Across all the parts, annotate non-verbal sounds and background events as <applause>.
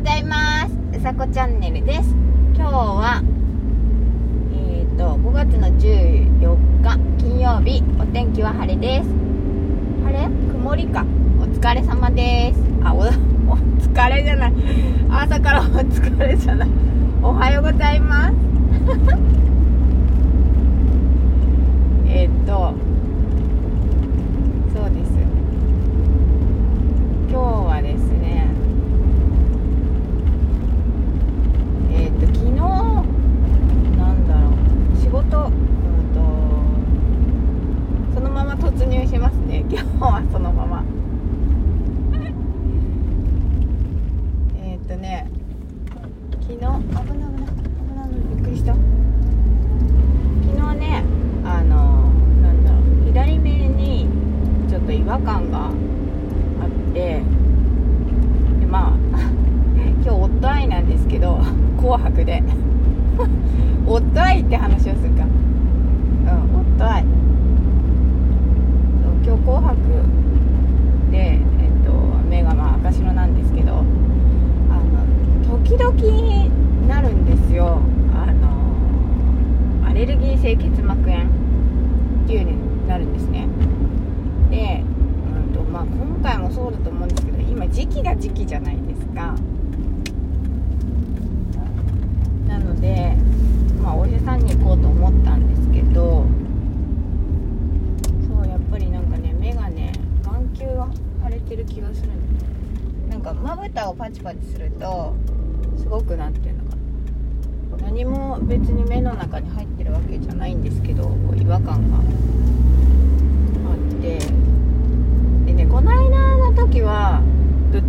ございます。うさこチャンネルです。今日はえっ、ー、と5月の14日金曜日。お天気は晴れです。晴れ？曇りか。お疲れ様です。あお <laughs> お疲れじゃない。朝からお疲れじゃない。おはようございます。<laughs> えっとそうです今日はですねえっ、と昨日なんだろう仕事うんとそのまま突入しますね今日はそのままえっとね昨日危ない危ない危ない危ないびっくりした昨日ねあのなんだろう左目にちょっと違和感があってでまあ <laughs> 今日夫愛なんですけど「紅白で」<laughs> 夫愛って話をするか。うん夫愛そう今日「紅白で」えっと目がまあ赤白なんですけどあの時々なるんですよ。あのアレルギー性結膜炎っていうのになるんですねで、うんとまあ、今回もそうだと思うんですけど今時期が時期じゃないですか。なので、まあ、お医者さんに行こうと思ったんですけどそうやっぱりなんかね目がね眼球が腫れてる気がするんなんかまぶたをパチパチするとすごくなんていうのかな。何も別に目の中に入ってるわけじゃないんですけど違和感があってでねこの間の時はどっ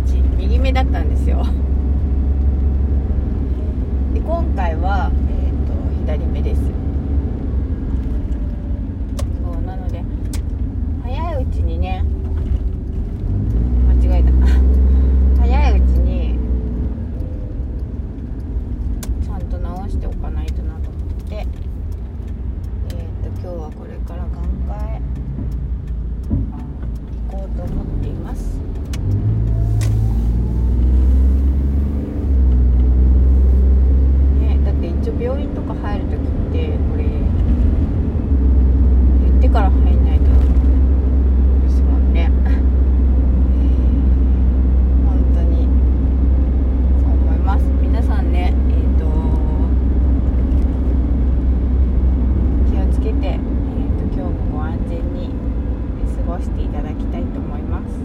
めだったんですよ。で今回は、えー、と左目ですそうなので早いうちにね間違えた早いうちにちゃんと直しておかないとなと思ってえっ、と今日はこれから眼科へ行こうと思っていますねだって一応病院とか入る時ってこれ言ってから入んないとですもんね本当にそう思います皆さんねえっ、と気をつけて、えー、と今日もご安全に過ごしていただきたいと思います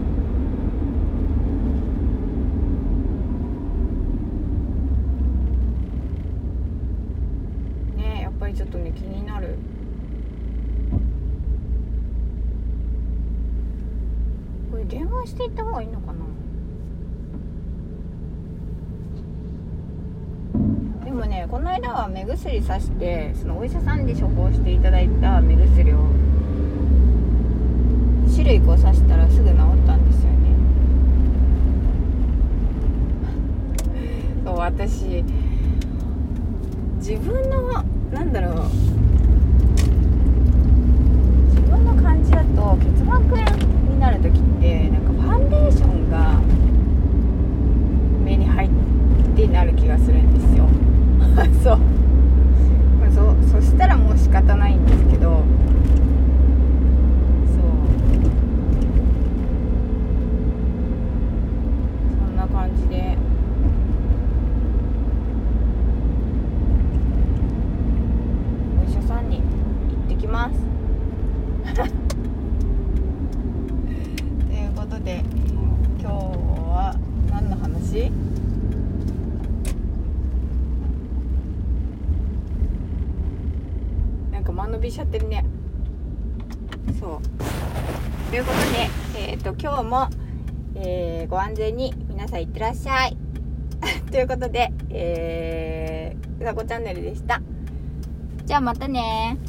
ねやっぱりちょっとね気になる。これ電話していった方がいいのかな？でもねこの間は目薬さしてそのお医者さんで処方していただいた目薬を種類こうさしたらすぐ治ったんですよねそう私自分のなんだろう自分の感じだと結膜炎になる時ってなんかファンデーションが目に入ってなる気がするんですよ。<laughs> そう。まあそそしたらもう仕方ないんですけど。そう。そんな感じで。お医者さんに行ってきます。<laughs> ということで今日は何の話？なんか間延びしちゃってるね。そう。ということでえっ、と今日も、えーご安全に皆さんいってらっしゃい。<laughs> ということでえー、うさこチャンネルでした。じゃあまたね